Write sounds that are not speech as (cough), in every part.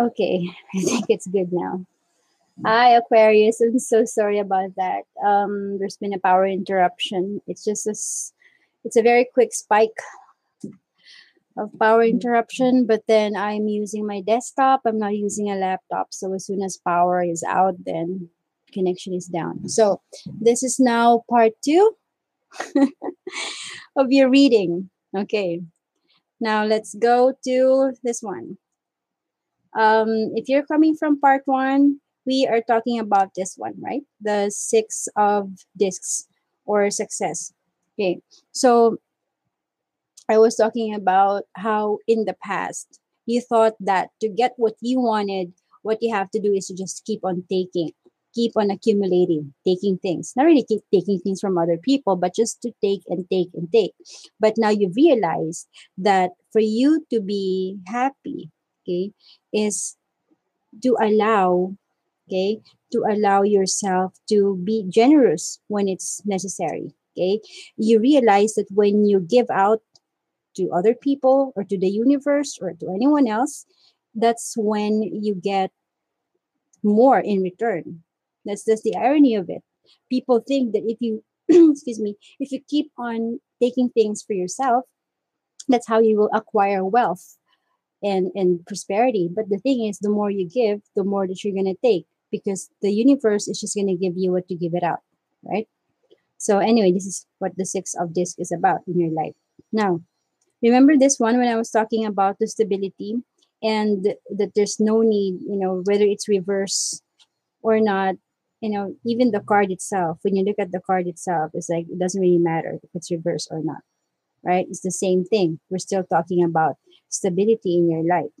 Okay, (laughs) I think it's good now. Hi, Aquarius. I'm so sorry about that. Um, there's been a power interruption. It's just a, it's a very quick spike of power interruption, but then I'm using my desktop. I'm not using a laptop. So as soon as power is out, then connection is down. So this is now part two (laughs) of your reading. Okay. Now let's go to this one. Um, if you're coming from part one, we are talking about this one, right? The six of discs or success. Okay. So I was talking about how in the past you thought that to get what you wanted, what you have to do is to just keep on taking, keep on accumulating, taking things. Not really keep taking things from other people, but just to take and take and take. But now you realize that for you to be happy, okay, is to allow, okay, to allow yourself to be generous when it's necessary. Okay. You realize that when you give out to other people or to the universe or to anyone else, that's when you get more in return. That's just the irony of it. People think that if you, (clears throat) excuse me, if you keep on taking things for yourself, that's how you will acquire wealth and and prosperity. But the thing is, the more you give, the more that you're gonna take because the universe is just gonna give you what you give it out, right? So anyway, this is what the six of disc is about in your life. Now, remember this one when I was talking about the stability and that there's no need, you know, whether it's reverse or not, you know, even the card itself, when you look at the card itself, it's like it doesn't really matter if it's reverse or not, right? It's the same thing. We're still talking about stability in your life.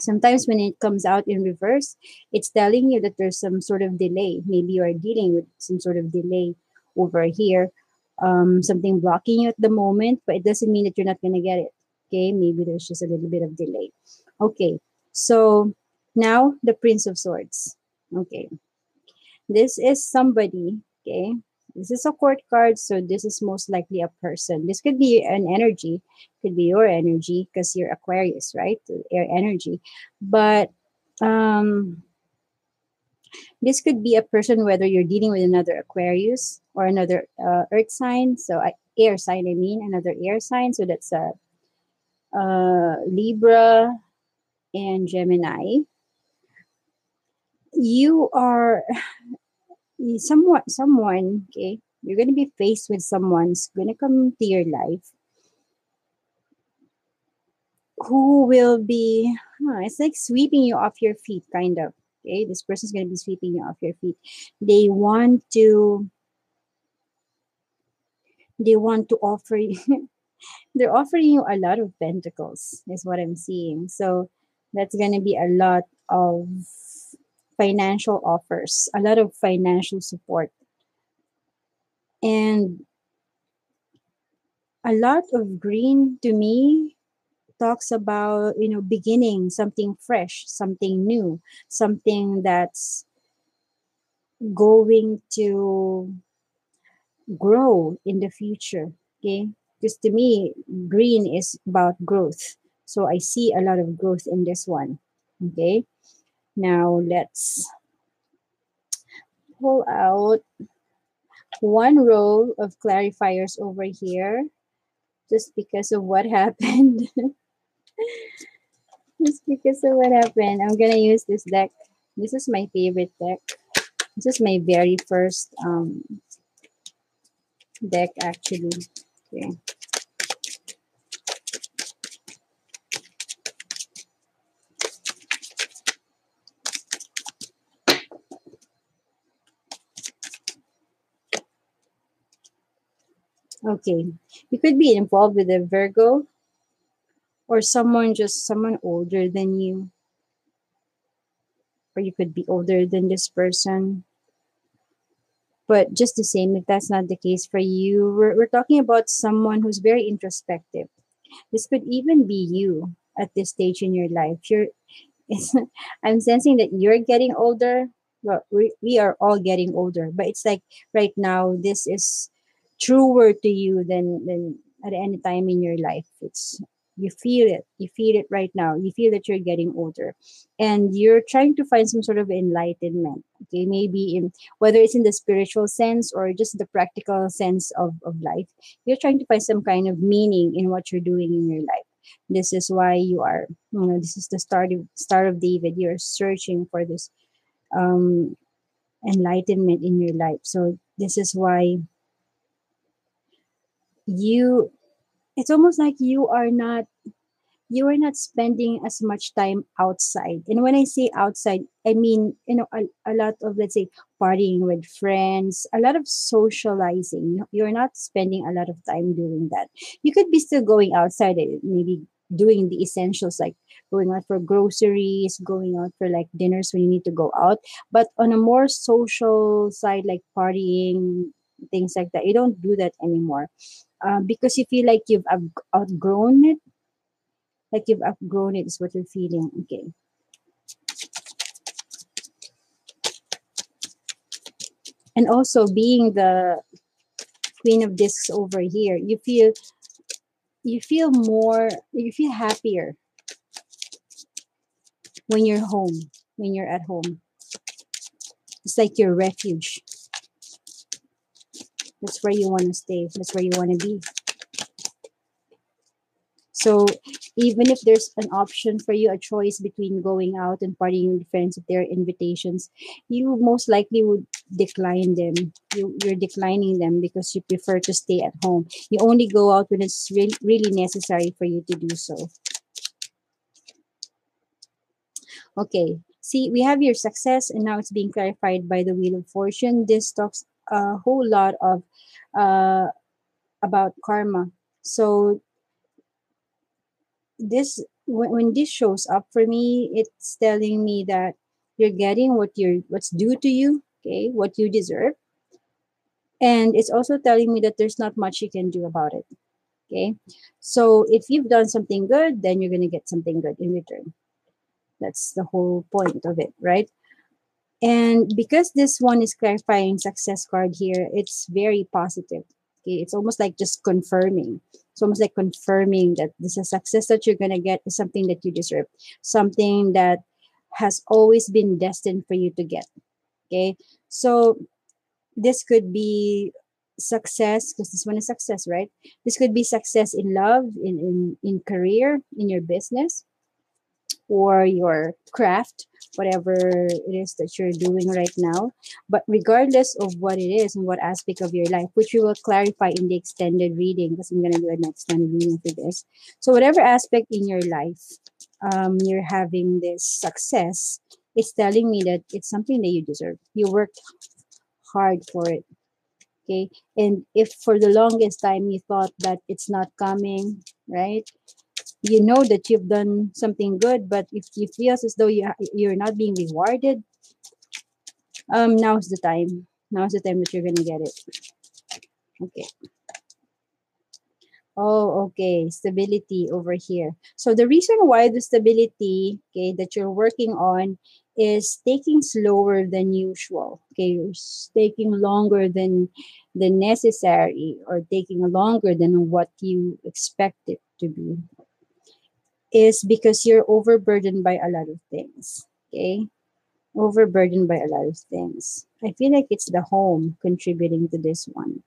Sometimes when it comes out in reverse, it's telling you that there's some sort of delay. Maybe you are dealing with some sort of delay over here um, something blocking you at the moment, but it doesn't mean that you're not going to get it. Okay, maybe there's just a little bit of delay. Okay, so now the Prince of Swords. Okay, this is somebody. Okay, this is a court card, so this is most likely a person. This could be an energy, could be your energy because you're Aquarius, right? Air energy, but um this could be a person, whether you're dealing with another Aquarius or another uh, Earth sign, so uh, air sign, I mean, another air sign. So that's a uh, Libra and Gemini. You are somewhat someone, okay? You're going to be faced with someone's going to come to your life who will be, huh, it's like sweeping you off your feet, kind of okay? This person's going to be sweeping you off your feet. They want to they want to offer you (laughs) they're offering you a lot of pentacles is what i'm seeing. So that's going to be a lot of financial offers a lot of financial support. And a lot of green to me talks about you know beginning something fresh something new something that's going to grow in the future okay? Because to me green is about growth. So i see a lot of growth in this one okay now let's pull out one row of clarifiers over here just because of what (laughs) happened just because of what happened, I'm gonna use this deck. This is my favorite deck. This is my very first um, deck actually. Okay. Okay, you could be involved with a Virgo or someone just someone older than you. Or you could be older than this person. But just the same if that's not the case for you we're, we're talking about someone who's very introspective. This could even be you at this stage in your life. You're (laughs) i'm sensing that you're getting older. Well we, we are all getting older but it's like right now this is truer to you than than at any time in your life. It's you feel it you feel it right now you feel that you're getting older and you're trying to find some sort of enlightenment okay? Maybe in whether it's in the spiritual sense or just the practical sense of, of life you're trying to find some kind of meaning in what you're doing in your life. This is why you are you know this is the start of star of David. You're searching for this um enlightenment in your life. So this is why you it's almost like you are not you are not spending as much time outside. And when i say outside i mean you know a, a lot of let's say partying with friends a lot of socializing. You're not spending a lot of time doing that. You could be still going outside eh, maybe doing the essentials like going out for groceries going out for like dinners when you need to go out. But on a more social side like partying things like that you don't do that anymore uh, because you feel like you've outgrown it. Like you've outgrown it is what you're feeling. Okay. And also being the queen of discs over here you feel you feel more you feel happier when you're home when you're at home. It's like your refuge that's where you want to stay. That's where you want to be. So even if there's an option for you, a choice between going out and partying with friends, if there are invitations, you most likely would decline them. You, you're declining them because you prefer to stay at home. You only go out when it's really, really necessary for you to do so. Okay, see, we have your success and now it's being clarified by the Wheel of Fortune. This talks a whole lot of uh, about karma. So this when, when this shows up for me, it's telling me that you're getting what you're what's due to you, okay, what you deserve. And it's also telling me that there's not much you can do about it. Okay. So if you've done something good, then you're gonna get something good in return. That's the whole point of it, right? And because this one is clarifying success card here, it's very positive. Okay, it's almost like just confirming. It's almost like confirming that this is a success that you're gonna get is something that you deserve, something that has always been destined for you to get. Okay, so this could be success because this one is success, right? This could be success in love, in in in career, in your business or your craft, whatever it is that you're doing right now. But regardless of what it is and what aspect of your life, which we will clarify in the extended reading, because I'm going to do an extended reading for this. So, whatever aspect in your life um, you're having this success, it's telling me that it's something that you deserve. You worked hard for it. Okay. And if for the longest time you thought that it's not coming, right? You know that you've done something good but if you feel as though you you're not being rewarded um now's the time. Now's the time that you're gonna get it. Okay. Oh okay. Stability over here. So the reason why the stability okay that you're working on is taking slower than usual okay? Taking longer than the necessary or taking longer than what you expect it to be is because you're overburdened by a lot of things. Okay? Overburdened by a lot of things. I feel like it's the home contributing to this one.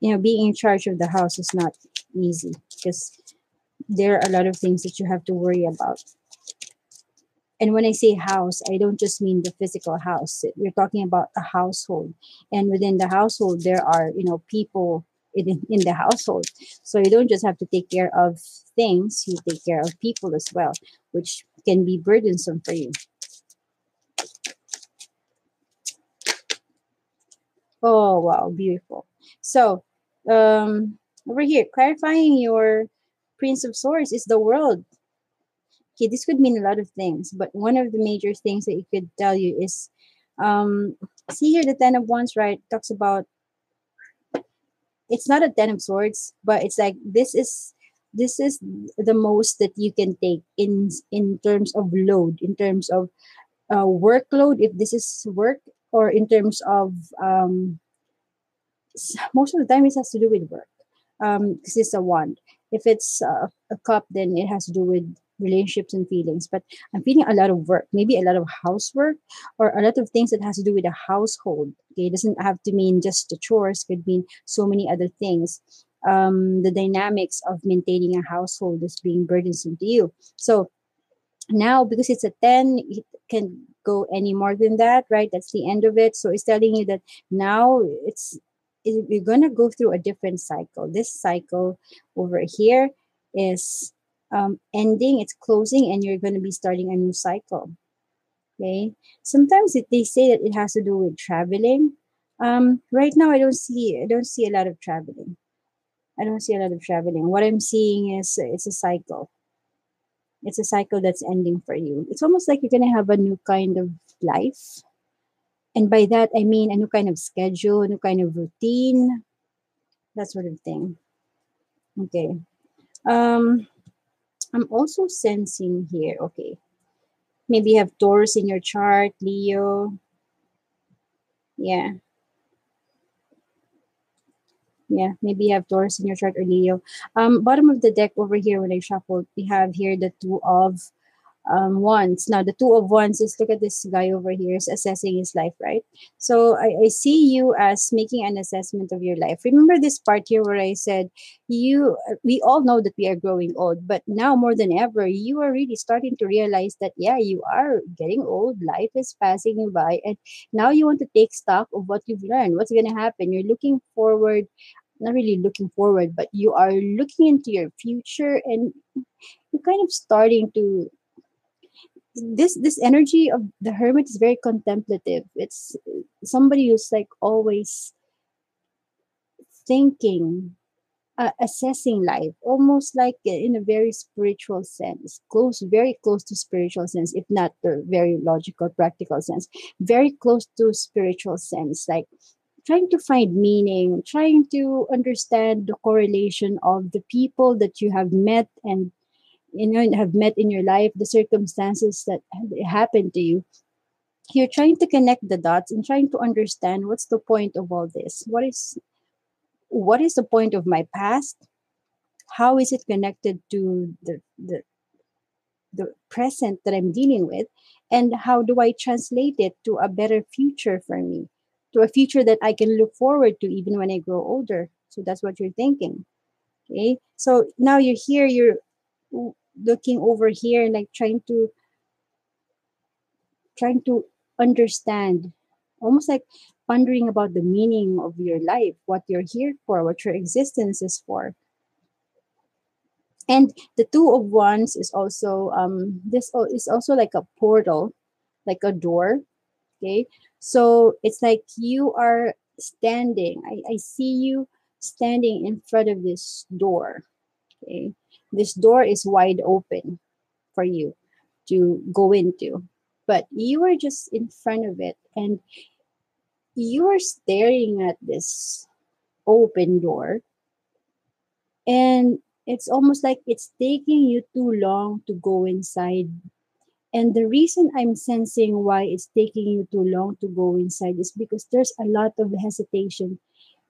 You know, being in charge of the house is not easy because there are a lot of things that you have to worry about. And when I say house, I don't just mean the physical house. We're talking about a household. And within the household, there are, you know, people in, in the household. So you don't just have to take care of things, you take care of people as well, which can be burdensome for you. Oh, wow, beautiful. So, um, over here, clarifying your Prince of Swords is the world. Okay, this could mean a lot of things, but one of the major things that it could tell you is um, see here the Ten of Wands, right? Talks about it's not a ten of swords but it's like this is this is the most that you can take in in terms of load in terms of uh, workload if this is work or in terms of um most of the time it has to do with work. Um because it's a wand. If it's uh, a cup then it has to do with relationships and feelings but i'm feeling a lot of work maybe a lot of housework or a lot of things that has to do with the household. Okay it doesn't have to mean just the chores could mean so many other things. Um the dynamics of maintaining a household is being burdensome to you. So now because it's a 10 it can go any more than that right? That's the end of it. So it's telling you that now it's it, you're going to go through a different cycle. This cycle over here is um, ending it's closing and you're going to be starting a new cycle okay sometimes it, they say that it has to do with traveling um, right now i don't see i don't see a lot of traveling i don't see a lot of traveling what i'm seeing is it's a cycle it's a cycle that's ending for you. It's almost like you're going to have a new kind of life. And by that, I mean a new kind of schedule, a new kind of routine, that sort of thing. Okay. Um, I'm also sensing here, okay. Maybe you have Taurus in your chart, Leo. Yeah. Yeah, maybe you have Taurus in your chart or Leo. Um, bottom of the deck over here when I shuffled, we have here the two of um, wands. Now, the two of wands is look at this guy over here is assessing his life, right? So I, I see you as making an assessment of your life. Remember this part here where I said you we all know that we are growing old, but now more than ever, you are really starting to realize that yeah, you are getting old, life is passing you by, and now you want to take stock of what you've learned, what's gonna happen. You're looking forward not really looking forward, but you are looking into your future and you're kind of starting to this this energy of the hermit is very contemplative. It's somebody who's like always thinking uh, assessing life almost like in a very spiritual sense close very close to spiritual sense if not the very logical practical sense very close to spiritual sense like trying to find meaning trying to understand the correlation of the people that you have met and you know have met in your life the circumstances that happened to you you're trying to connect the dots and trying to understand what's the point of all this. What is what is the point of my past? How is it connected to the the the present that i'm dealing with? And how do i translate it to a better future for me? To a future that i can look forward to even when i grow older. So that's what you're thinking. Okay? So now you're here you're looking over here and like trying to trying to understand almost like pondering about the meaning of your life what you're here for what your existence is for. And the two of wands is also um this is also like a portal like a door okay? So it's like you are standing i, I see you standing in front of this door okay this door is wide open for you to go into. But you are just in front of it and you are staring at this open door and it's almost like it's taking you too long to go inside. And the reason i'm sensing why it's taking you too long to go inside is because there's a lot of hesitation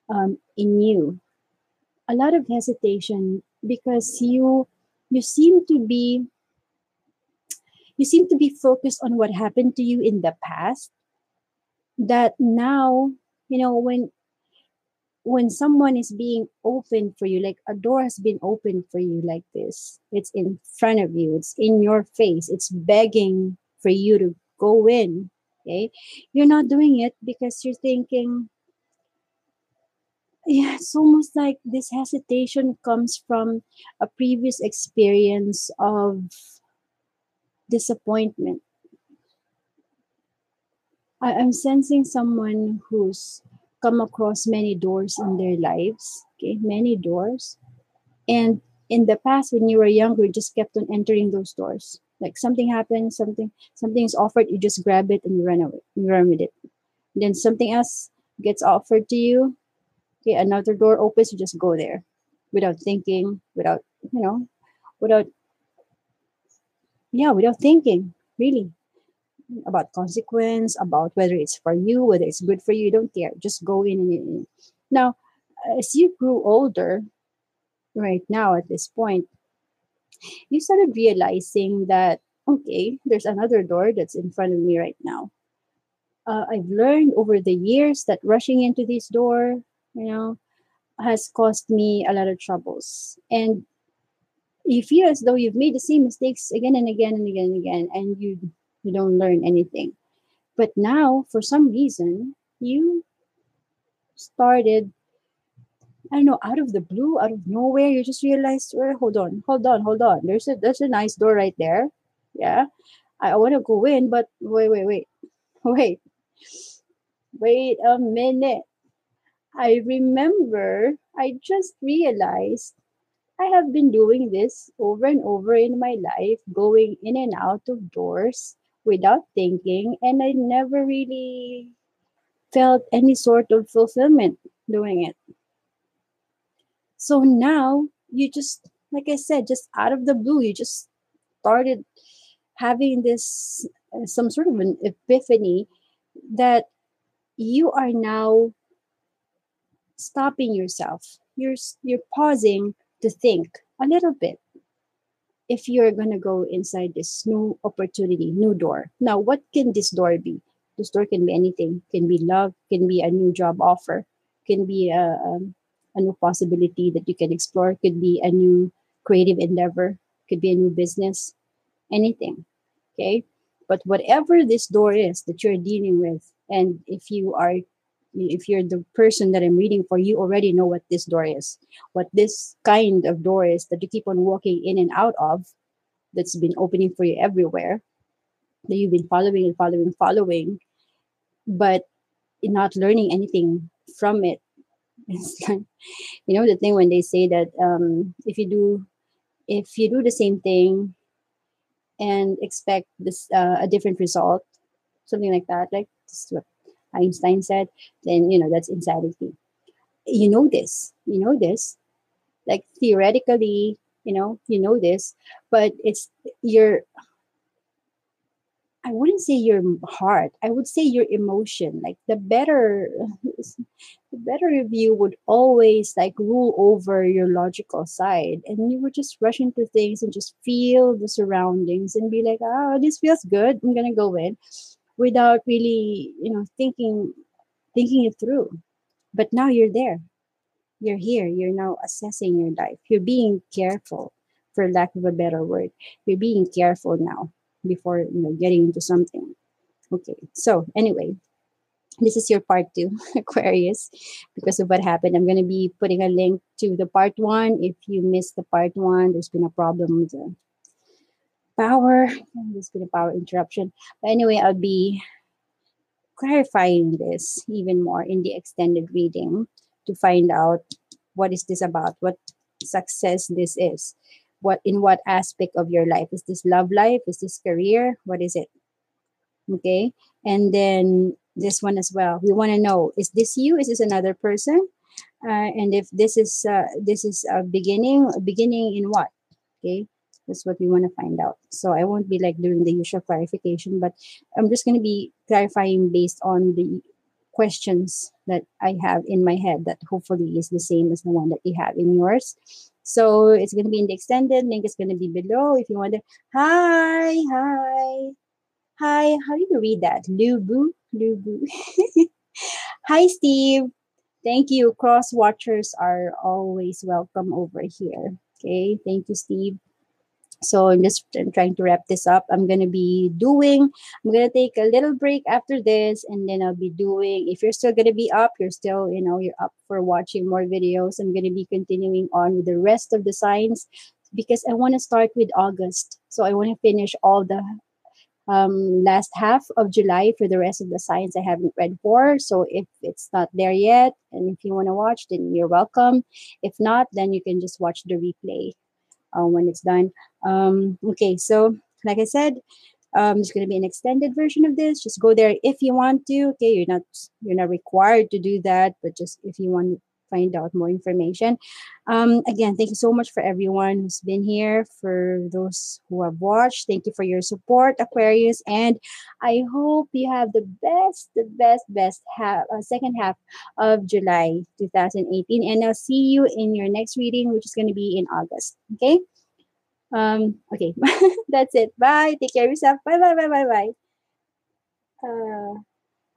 um, in you. A lot of hesitation because you you seem to be you seem to be focused on what happened to you in the past that now you know when when someone is being open for you like a door has been opened for you like this it's in front of you it's in your face it's begging for you to go in okay? You're not doing it because you're thinking yeah, it's almost like this hesitation comes from a previous experience of disappointment. I, am sensing someone who's come across many doors in their lives, okay, many doors. And in the past, when you were younger, you just kept on entering those doors. Like something happens, something something is offered, you just grab it and you run away, you run with it. And then something else gets offered to you, okay, another door opens, you just go there without thinking, without, you know, without, yeah, without thinking, really, about consequence, about whether it's for you, whether it's good for you, you don't care. Just go in and in. Now, as you grew older, right now at this point, you started realizing that, okay, there's another door that's in front of me right now. Uh, I've learned over the years that rushing into this door, you know, has caused me a lot of troubles. And you feel as though you've made the same mistakes again and again and again and again, and you you don't learn anything. But now, for some reason, you started I don't know, out of the blue, out of nowhere, you just realized, well, hold on, hold on, hold on. There's a there's a nice door right there. Yeah. I, I want to go in, but wait, wait, wait. (laughs) Wait. Wait a minute. I remember I just realized I have been doing this over and over in my life, going in and out of doors without thinking, and I never really felt any sort of fulfillment doing it. So now you just, like I said, just out of the blue, you just started having this uh, some sort of an epiphany that you are now stopping yourself. You're you're pausing to think a little bit if you're to go inside this new opportunity, new door. Now, what can this door be? This door can be anything. Can be love, can be a new job offer, can be a, um, a new possibility that you can explore, could be a new creative endeavor, could be a new business, anything. Okay. But whatever this door is that you're dealing with, and if you are if you're the person that I'm reading for, you already know what this door is, what this kind of door is that you keep on walking in and out of, that's been opening for you everywhere, that you've been following and following, following, but not learning anything from it. (laughs) It's like, you know, the thing when they say that um, if you do, if you do the same thing and expect this uh, a different result, something like that, like Einstein said, then you know that's insanity. You know this, you know this, like theoretically, you know, you know this, but it's your I wouldn't say your heart. I would say your emotion. Like the better, the better of you would always like rule over your logical side, and you would just rush into things and just feel the surroundings and be like, "Oh, this feels good. I'm gonna go in," without really, you know, thinking, thinking it through. But now you're there. You're here. You're now assessing your life. You're being careful, for lack of a better word. You're being careful now before you know getting into something okay so anyway this is your part two (laughs) aquarius because of what happened i'm going to be putting a link to the part one if you missed the part one there's been a problem with the power. There's been a power interruption. But anyway i'll be clarifying this even more in the extended reading to find out what is this about what success this is what in what aspect of your life. Is this love life? Is this career? What is it? Okay? And then this one as well. We want to know is this you? Is this another person? Uh, and if this is uh, this is a beginning a beginning in what? Okay that's what we want to find out so i won't be like doing the usual clarification but i'm just going to be clarifying based on the questions that i have in my head that hopefully is the same as the one that you have in yours so it's going to be in the extended link is going to be below if you want to. Hi, hi, hi. How do you read that? Lubu, Lubu. (laughs) hi, Steve. Thank you. Cross watchers are always welcome over here. Okay. Thank you, Steve. So I'm just trying to wrap this up. I'm going to be doing, I'm going to take a little break after this and then I'll be doing, if you're still going to be up, you're still, you know, you're up for watching more videos. I'm going to be continuing on with the rest of the signs because I want to start with August. So I want to finish all the um, last half of July for the rest of the signs I haven't read for. So if it's not there yet, and if you want to watch, then you're welcome. If not, then you can just watch the replay uh, when it's done. Um, okay, so like I said, um, there's going to be an extended version of this. Just go there if you want to. Okay, you're not you're not required to do that, but just if you want find out more information. Um, again, thank you so much for everyone who's been here, for those who have watched. Thank you for your support, Aquarius, and I hope you have the best, the best, best half, uh, second half of July 2018. And I'll see you in your next reading, which is going to be in August. Okay. Um, okay, (laughs) that's it. Bye. Take care of yourself. Bye, bye, bye, bye, bye. Uh,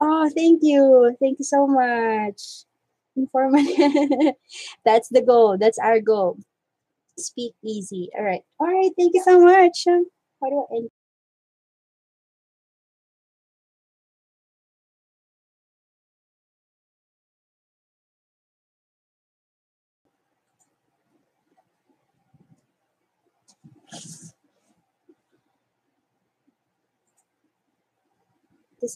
oh, thank you. Thank you so much. Informative. (laughs) that's the goal. That's our goal. Speak easy. All right. All right. Thank you so much. How do I end?